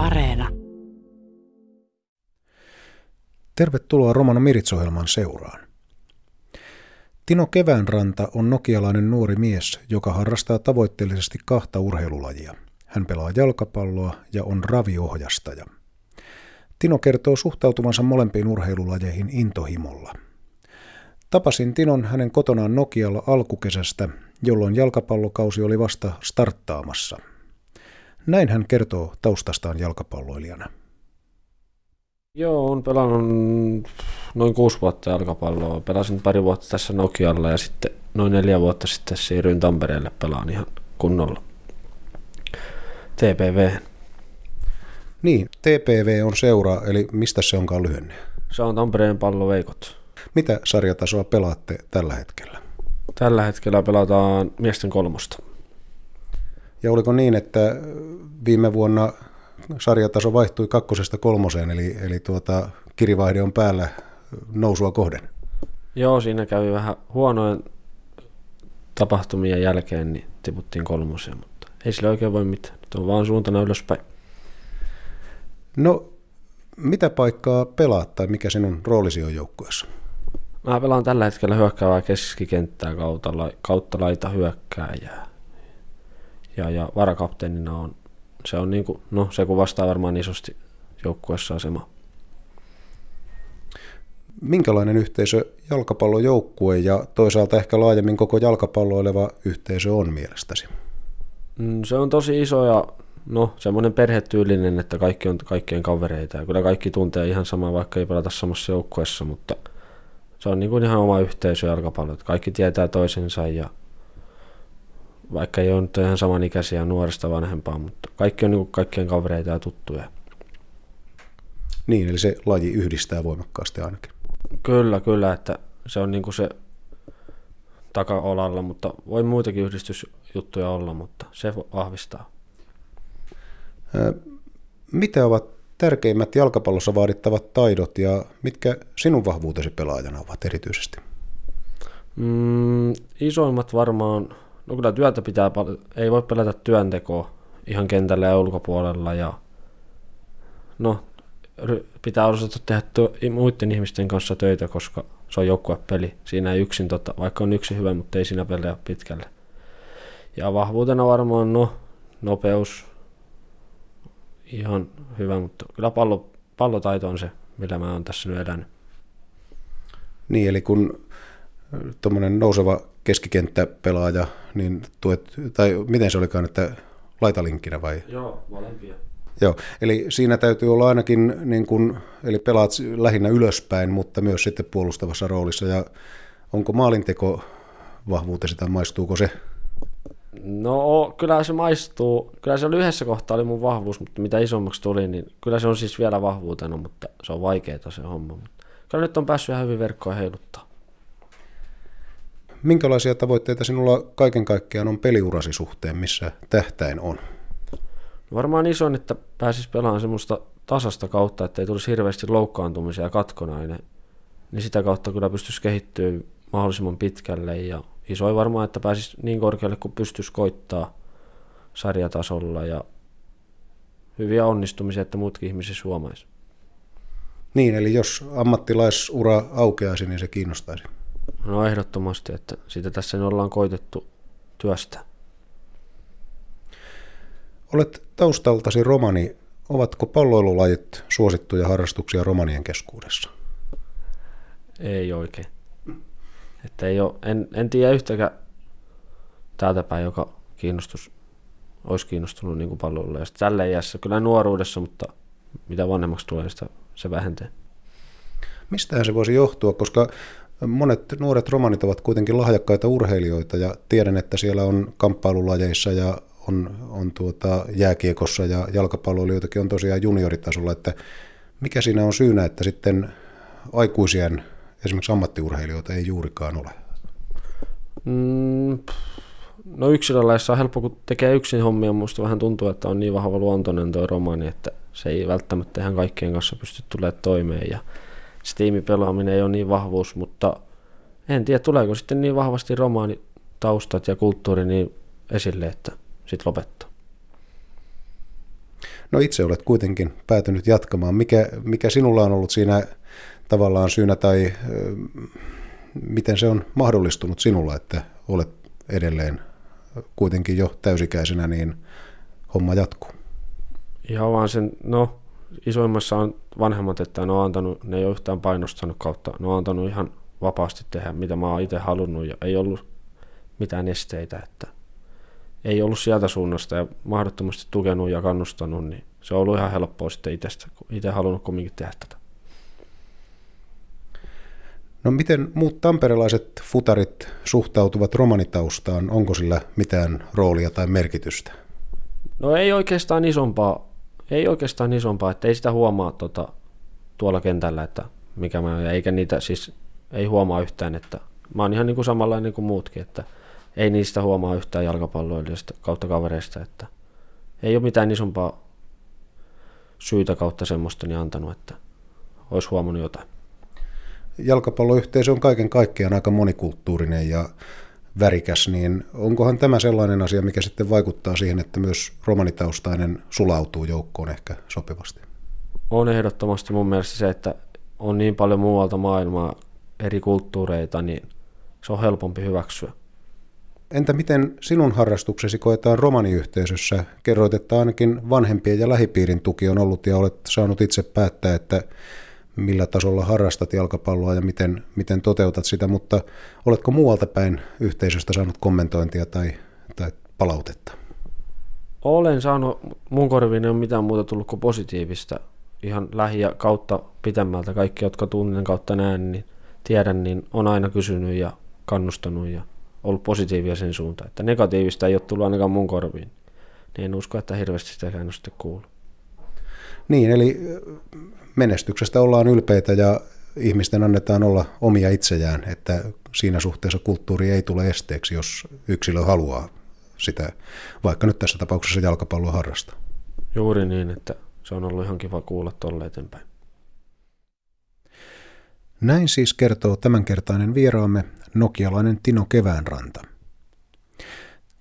Areena. Tervetuloa Romano Miritsohjelman seuraan. Tino Keväänranta on nokialainen nuori mies, joka harrastaa tavoitteellisesti kahta urheilulajia. Hän pelaa jalkapalloa ja on raviohjastaja. Tino kertoo suhtautuvansa molempiin urheilulajeihin intohimolla. Tapasin Tinon hänen kotonaan Nokialla alkukesästä, jolloin jalkapallokausi oli vasta starttaamassa. Näin hän kertoo taustastaan jalkapalloilijana. Joo, olen pelannut noin kuusi vuotta jalkapalloa. Pelasin pari vuotta tässä Nokialla ja sitten noin neljä vuotta sitten siirryin Tampereelle pelaan ihan kunnolla. TPV. Niin, TPV on seura, eli mistä se onkaan lyhenne? Se on Tampereen palloveikot. Mitä sarjatasoa pelaatte tällä hetkellä? Tällä hetkellä pelataan miesten kolmosta. Ja oliko niin, että viime vuonna sarjataso vaihtui kakkosesta kolmoseen, eli, eli tuota, kirivaihde on päällä nousua kohden? Joo, siinä kävi vähän huonojen tapahtumien jälkeen, niin tiputtiin kolmoseen, mutta ei sillä oikein voi mitään. Nyt on vaan suuntana ylöspäin. No, mitä paikkaa pelaat tai mikä sinun roolisi on joukkueessa? Mä pelaan tällä hetkellä hyökkäävää keskikenttää kautta, kautta laita hyökkääjää. Ja, ja varakapteenina on, se on niin kuin, no se kuvastaa varmaan isosti joukkueessa asema. Minkälainen yhteisö jalkapallojoukkue ja toisaalta ehkä laajemmin koko jalkapalloileva yhteisö on mielestäsi? Mm, se on tosi iso ja no semmoinen perhetyylinen, että kaikki on kaikkien kavereita ja kyllä kaikki tuntee ihan samaa, vaikka ei pelata samassa joukkueessa, mutta se on niin kuin ihan oma yhteisö jalkapallo, että kaikki tietää toisensa ja vaikka ei ole nyt ihan samanikäisiä nuoresta vanhempaa, mutta kaikki on niin kuin kaikkien kavereita ja tuttuja. Niin, eli se laji yhdistää voimakkaasti ainakin. Kyllä, kyllä, että se on niin kuin se takaolalla, mutta voi muitakin yhdistysjuttuja olla, mutta se vahvistaa. Mitä ovat tärkeimmät jalkapallossa vaadittavat taidot ja mitkä sinun vahvuutesi pelaajana ovat erityisesti? Mm, isoimmat varmaan, no kyllä työtä pitää, ei voi pelätä työntekoa ihan kentällä ja ulkopuolella ja no pitää osata tehdä muiden ihmisten kanssa töitä, koska se on joukkuepeli. Siinä ei yksin, tota, vaikka on yksi hyvä, mutta ei siinä pelejä pitkälle. Ja vahvuutena varmaan no, nopeus, ihan hyvä, mutta kyllä pallo, pallotaito on se, millä mä oon tässä nyt elänyt. Niin, eli kun tuommoinen nouseva keskikenttäpelaaja, niin tuet, tai miten se olikaan, että laitalinkkinä vai? Joo, molempia. Joo, eli siinä täytyy olla ainakin, niin kun, eli pelaat lähinnä ylöspäin, mutta myös sitten puolustavassa roolissa. Ja onko maalinteko vahvuutesi tai maistuuko se? No kyllä se maistuu. Kyllä se oli yhdessä kohtaa oli mun vahvuus, mutta mitä isommaksi tuli, niin kyllä se on siis vielä vahvuutena, mutta se on vaikeaa se homma. Mutta kyllä nyt on päässyt ihan hyvin verkkoa heiluttaa. Minkälaisia tavoitteita sinulla kaiken kaikkiaan on peliurasi suhteen, missä tähtäin on? No varmaan iso, että pääsis pelaamaan semmoista tasasta kautta, että ei tulisi hirveästi loukkaantumisia ja katkonainen. Niin sitä kautta kyllä pystyisi kehittyä mahdollisimman pitkälle ja isoin varmaan, että pääsis niin korkealle kuin pystyisi koittaa sarjatasolla ja hyviä onnistumisia, että muutkin ihmiset huomaisi. Niin, eli jos ammattilaisura aukeaisi, niin se kiinnostaisi. No ehdottomasti, että sitä tässä nyt ollaan koitettu työstä. Olet taustaltasi romani. Ovatko palloilulajit suosittuja harrastuksia romanien keskuudessa? Ei oikein. Että ei ole, en, en tiedä yhtäkään täältä päin, joka kiinnostus, olisi kiinnostunut niin pallolla. Ja tällä iässä, kyllä nuoruudessa, mutta mitä vanhemmaksi tulee, sitä se vähentää. Mistähän se voisi johtua, koska monet nuoret romanit ovat kuitenkin lahjakkaita urheilijoita ja tiedän, että siellä on kamppailulajeissa ja on, on tuota jääkiekossa ja jalkapalloilijoitakin on tosiaan junioritasolla, että mikä siinä on syynä, että sitten aikuisien esimerkiksi ammattiurheilijoita ei juurikaan ole? Mm, no yksilölaissa on helppo, kun tekee yksin hommia, minusta vähän tuntuu, että on niin vahva luontoinen tuo romani, että se ei välttämättä ihan kaikkien kanssa pysty tulemaan toimeen ja se tiimipelaaminen ei ole niin vahvuus, mutta en tiedä tuleeko sitten niin vahvasti romaani taustat ja kulttuuri niin esille, että sitten lopettaa. No itse olet kuitenkin päätynyt jatkamaan. Mikä, mikä sinulla on ollut siinä tavallaan syynä tai ö, miten se on mahdollistunut sinulla, että olet edelleen kuitenkin jo täysikäisenä, niin homma jatkuu? Ihan vaan sen, no isoimmassa on vanhemmat, että ne on antanut, ne ei ole yhtään painostanut kautta, ne on antanut ihan vapaasti tehdä, mitä mä oon itse halunnut ja ei ollut mitään esteitä, että ei ollut sieltä suunnasta ja mahdottomasti tukenut ja kannustanut, niin se on ollut ihan helppoa sitten itsestä, kun itse halunnut kumminkin tehdä tätä. No miten muut tamperelaiset futarit suhtautuvat romanitaustaan? Onko sillä mitään roolia tai merkitystä? No ei oikeastaan isompaa, ei oikeastaan isompaa, että ei sitä huomaa tuota, tuolla kentällä, että mikä mä eikä niitä siis ei huomaa yhtään, että mä oon ihan niin kuin samanlainen kuin muutkin, että ei niistä huomaa yhtään jalkapalloilijasta kautta kavereista, että ei ole mitään isompaa syytä kautta semmoista niin antanut, että olisi huomannut jotain. Jalkapalloyhteisö on kaiken kaikkiaan aika monikulttuurinen ja värikäs, niin onkohan tämä sellainen asia, mikä sitten vaikuttaa siihen, että myös romanitaustainen sulautuu joukkoon ehkä sopivasti? On ehdottomasti mun mielestä se, että on niin paljon muualta maailmaa eri kulttuureita, niin se on helpompi hyväksyä. Entä miten sinun harrastuksesi koetaan romaniyhteisössä? Kerroit, että ainakin vanhempien ja lähipiirin tuki on ollut ja olet saanut itse päättää, että millä tasolla harrastat jalkapalloa ja miten, miten toteutat sitä, mutta oletko muualta päin yhteisöstä saanut kommentointia tai, tai palautetta? Olen saanut, mun korviin ei ole mitään muuta tullut kuin positiivista. Ihan lähi- ja kautta pitemmältä, kaikki jotka tunnen kautta näen, niin tiedän, niin on aina kysynyt ja kannustanut ja ollut positiivia sen suuntaan. Että negatiivista ei ole tullut ainakaan mun korviin. Niin en usko, että hirveästi sitä käynyt sitten kuulu. Niin, eli menestyksestä ollaan ylpeitä ja ihmisten annetaan olla omia itsejään, että siinä suhteessa kulttuuri ei tule esteeksi, jos yksilö haluaa sitä, vaikka nyt tässä tapauksessa jalkapalloa harrastaa. Juuri niin, että se on ollut ihan kiva kuulla tolle eteenpäin. Näin siis kertoo tämänkertainen vieraamme nokialainen Tino Keväänranta.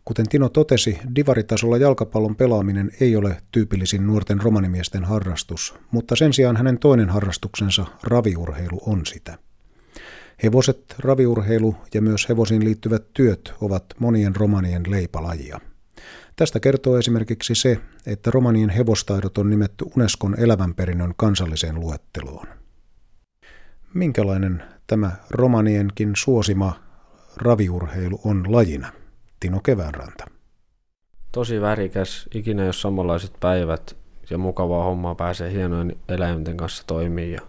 Kuten Tino totesi, divaritasolla jalkapallon pelaaminen ei ole tyypillisin nuorten romanimiesten harrastus, mutta sen sijaan hänen toinen harrastuksensa, raviurheilu, on sitä. Hevoset, raviurheilu ja myös hevosiin liittyvät työt ovat monien romanien leipalajia. Tästä kertoo esimerkiksi se, että romanien hevostaidot on nimetty Unescon elävänperinnön kansalliseen luetteloon. Minkälainen tämä romanienkin suosima raviurheilu on lajina? Tino Keväänranta. Tosi värikäs, ikinä jos samanlaiset päivät ja mukavaa hommaa pääsee hienojen eläinten kanssa toimii ja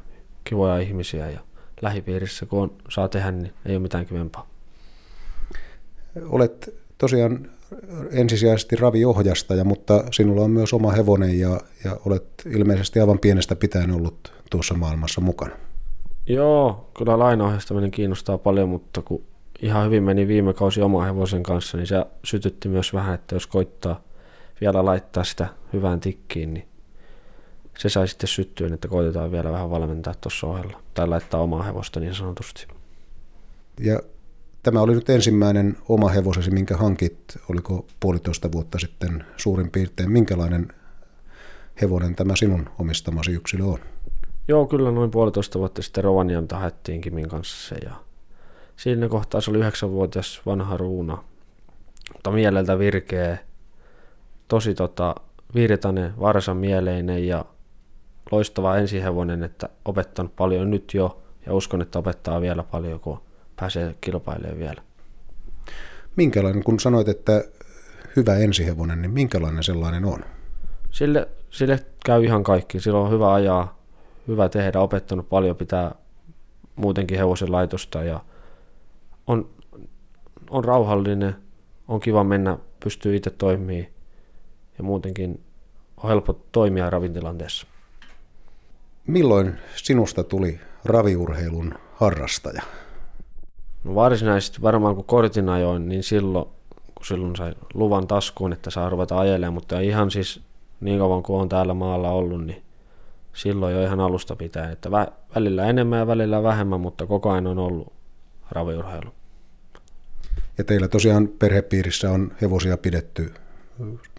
kivoja ihmisiä ja lähipiirissä kun on, saa tehdä, niin ei ole mitään kivempaa. Olet tosiaan ensisijaisesti raviohjastaja, mutta sinulla on myös oma hevonen ja, ja olet ilmeisesti aivan pienestä pitäen ollut tuossa maailmassa mukana. Joo, kyllä lainaohjastaminen kiinnostaa paljon, mutta kun ihan hyvin meni viime kausi oma hevosen kanssa, niin se sytytti myös vähän, että jos koittaa vielä laittaa sitä hyvään tikkiin, niin se sai sitten syttyä, että koitetaan vielä vähän valmentaa tuossa ohella, tai laittaa omaa hevosta niin sanotusti. Ja tämä oli nyt ensimmäinen oma hevosesi, minkä hankit, oliko puolitoista vuotta sitten suurin piirtein. Minkälainen hevonen tämä sinun omistamasi yksilö on? Joo, kyllä noin puolitoista vuotta sitten Rovaniemta haettiin Kimin kanssa se ja siinä kohtaa se oli yhdeksänvuotias vanha ruuna, mutta mieleltä virkeä, tosi tota, virtainen, varsan mieleinen ja loistava ensihevonen, että opettanut paljon nyt jo ja uskon, että opettaa vielä paljon, kun pääsee kilpailemaan vielä. Minkälainen, kun sanoit, että hyvä ensihevonen, niin minkälainen sellainen on? Sille, sille käy ihan kaikki. Sillä on hyvä ajaa, hyvä tehdä, opettanut paljon, pitää muutenkin hevosen laitosta ja on, on rauhallinen, on kiva mennä, pystyy itse toimimaan ja muutenkin on helppo toimia ravintilanteessa. Milloin sinusta tuli raviurheilun harrastaja? No varsinaisesti varmaan kun kortin ajoin, niin silloin, kun silloin sai luvan taskuun, että saa ruveta ajelemaan, mutta ihan siis niin kauan kuin on täällä maalla ollut, niin silloin jo ihan alusta pitää, että välillä enemmän ja välillä vähemmän, mutta koko ajan on ollut raviurheilu. Ja teillä tosiaan perhepiirissä on hevosia pidetty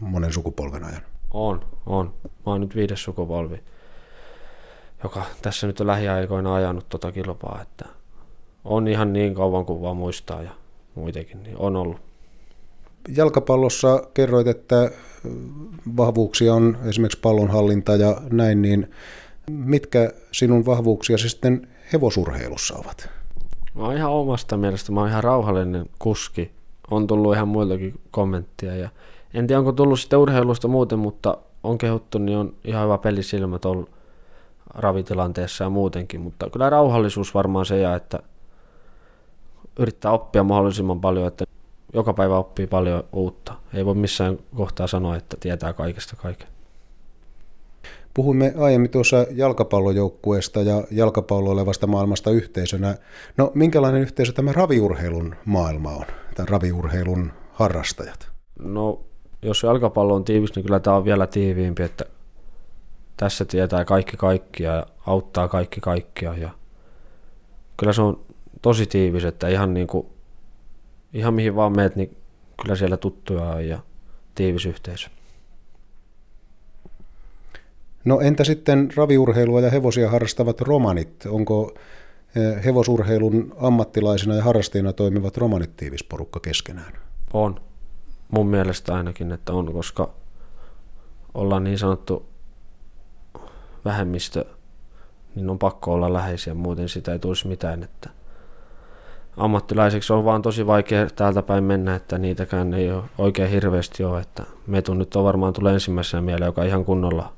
monen sukupolven ajan. On, on. Mä oon nyt viides sukupolvi, joka tässä nyt on lähiaikoina ajanut tota kilpaa, että on ihan niin kauan kuin vaan muistaa ja muitakin, niin on ollut. Jalkapallossa kerroit, että vahvuuksia on esimerkiksi pallonhallinta ja näin, niin mitkä sinun vahvuuksia sitten hevosurheilussa ovat? Mä oon ihan omasta mielestä, mä oon ihan rauhallinen kuski. On tullut ihan muiltakin kommenttia ja en tiedä onko tullut sitten urheilusta muuten, mutta on kehuttu, niin on ihan hyvä pelisilmä tuolla ravitilanteessa ja muutenkin, mutta kyllä rauhallisuus varmaan se ja että yrittää oppia mahdollisimman paljon, että joka päivä oppii paljon uutta. Ei voi missään kohtaa sanoa, että tietää kaikesta kaiken. Puhuimme aiemmin tuossa jalkapallojoukkueesta ja jalkapalloilevasta maailmasta yhteisönä. No minkälainen yhteisö tämä raviurheilun maailma on, tai raviurheilun harrastajat? No jos jalkapallo on tiivis, niin kyllä tämä on vielä tiiviimpi, että tässä tietää kaikki kaikkia ja auttaa kaikki kaikkia. Ja kyllä se on tosi tiivis, että ihan, niin kuin, ihan mihin vaan meet, niin kyllä siellä tuttuja on ja tiivis yhteisö. No entä sitten raviurheilua ja hevosia harrastavat romanit? Onko eh, hevosurheilun ammattilaisina ja harrastajina toimivat romanit tiivis porukka keskenään? On. Mun mielestä ainakin, että on, koska ollaan niin sanottu vähemmistö, niin on pakko olla läheisiä, muuten sitä ei tulisi mitään. Että ammattilaiseksi on vaan tosi vaikea täältä päin mennä, että niitäkään ei ole oikein hirveästi ole. Että Metu nyt on varmaan tulee ensimmäisenä mieleen, joka ihan kunnolla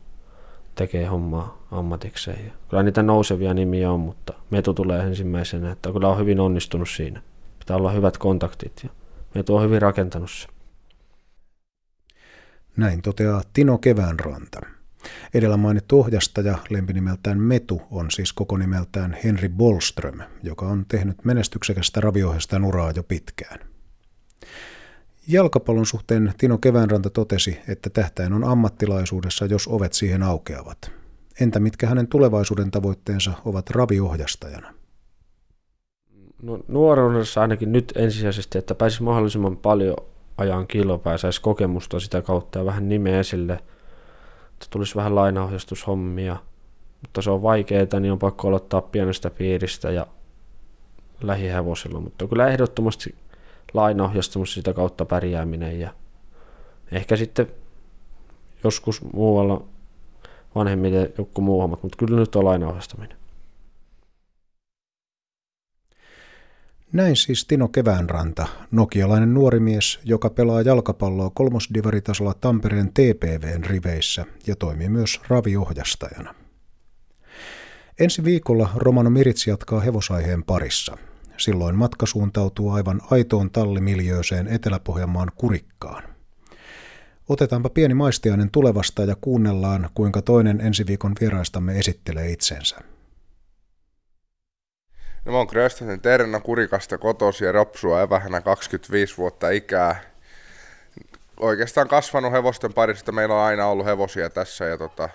tekee hommaa ammatikseen. Ja kyllä niitä nousevia nimiä on, mutta Metu tulee ensimmäisenä, että kyllä on hyvin onnistunut siinä. Pitää olla hyvät kontaktit ja Metu on hyvin rakentanut se. Näin toteaa Tino Keväänranta. Edellä mainittu ohjastaja lempinimeltään Metu on siis koko nimeltään Henri Bolström, joka on tehnyt menestyksekästä raviohjastaan uraa jo pitkään. Jalkapallon suhteen Tino Keväänranta totesi, että tähtäin on ammattilaisuudessa, jos ovet siihen aukeavat. Entä mitkä hänen tulevaisuuden tavoitteensa ovat raviohjastajana? No, nuoruudessa ainakin nyt ensisijaisesti, että pääsisi mahdollisimman paljon ajan kilpaa ja saisi kokemusta sitä kautta ja vähän nimeä esille. Että tulisi vähän lainaohjastushommia, mutta se on vaikeaa, niin on pakko aloittaa pienestä piiristä ja lähihevosilla. Mutta kyllä ehdottomasti lainaohjastamus sitä kautta pärjääminen ja ehkä sitten joskus muualla vanhemmille joku muu hommat, mutta kyllä nyt on lainaohjastaminen. Näin siis Tino Keväänranta, nokialainen nuori mies, joka pelaa jalkapalloa kolmosdivaritasolla Tampereen TPVn riveissä ja toimii myös raviohjastajana. Ensi viikolla Romano Miritsi jatkaa hevosaiheen parissa. Silloin matka suuntautuu aivan aitoon tallimiljööseen Etelä-Pohjanmaan kurikkaan. Otetaanpa pieni maistiainen tulevasta ja kuunnellaan, kuinka toinen ensi viikon vieraistamme esittelee itsensä. No mä oon Kröstösen Terna Kurikasta kotosi ja Ropsua evähänä 25 vuotta ikää. Oikeastaan kasvanut hevosten parista, meillä on aina ollut hevosia tässä ja tota,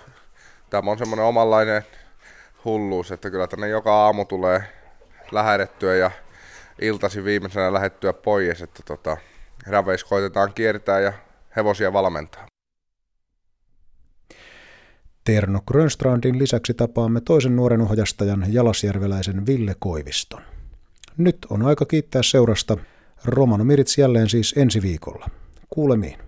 tämä on semmoinen omanlainen hulluus, että kyllä tänne joka aamu tulee lähdettyä ja iltasi viimeisenä lähettyä pois, että tota, raveis koitetaan kiertää ja hevosia valmentaa. Terno Grönstrandin lisäksi tapaamme toisen nuoren ohjastajan jalasjärveläisen Ville Koiviston. Nyt on aika kiittää seurasta. Romano Mirits jälleen siis ensi viikolla. Kuulemiin.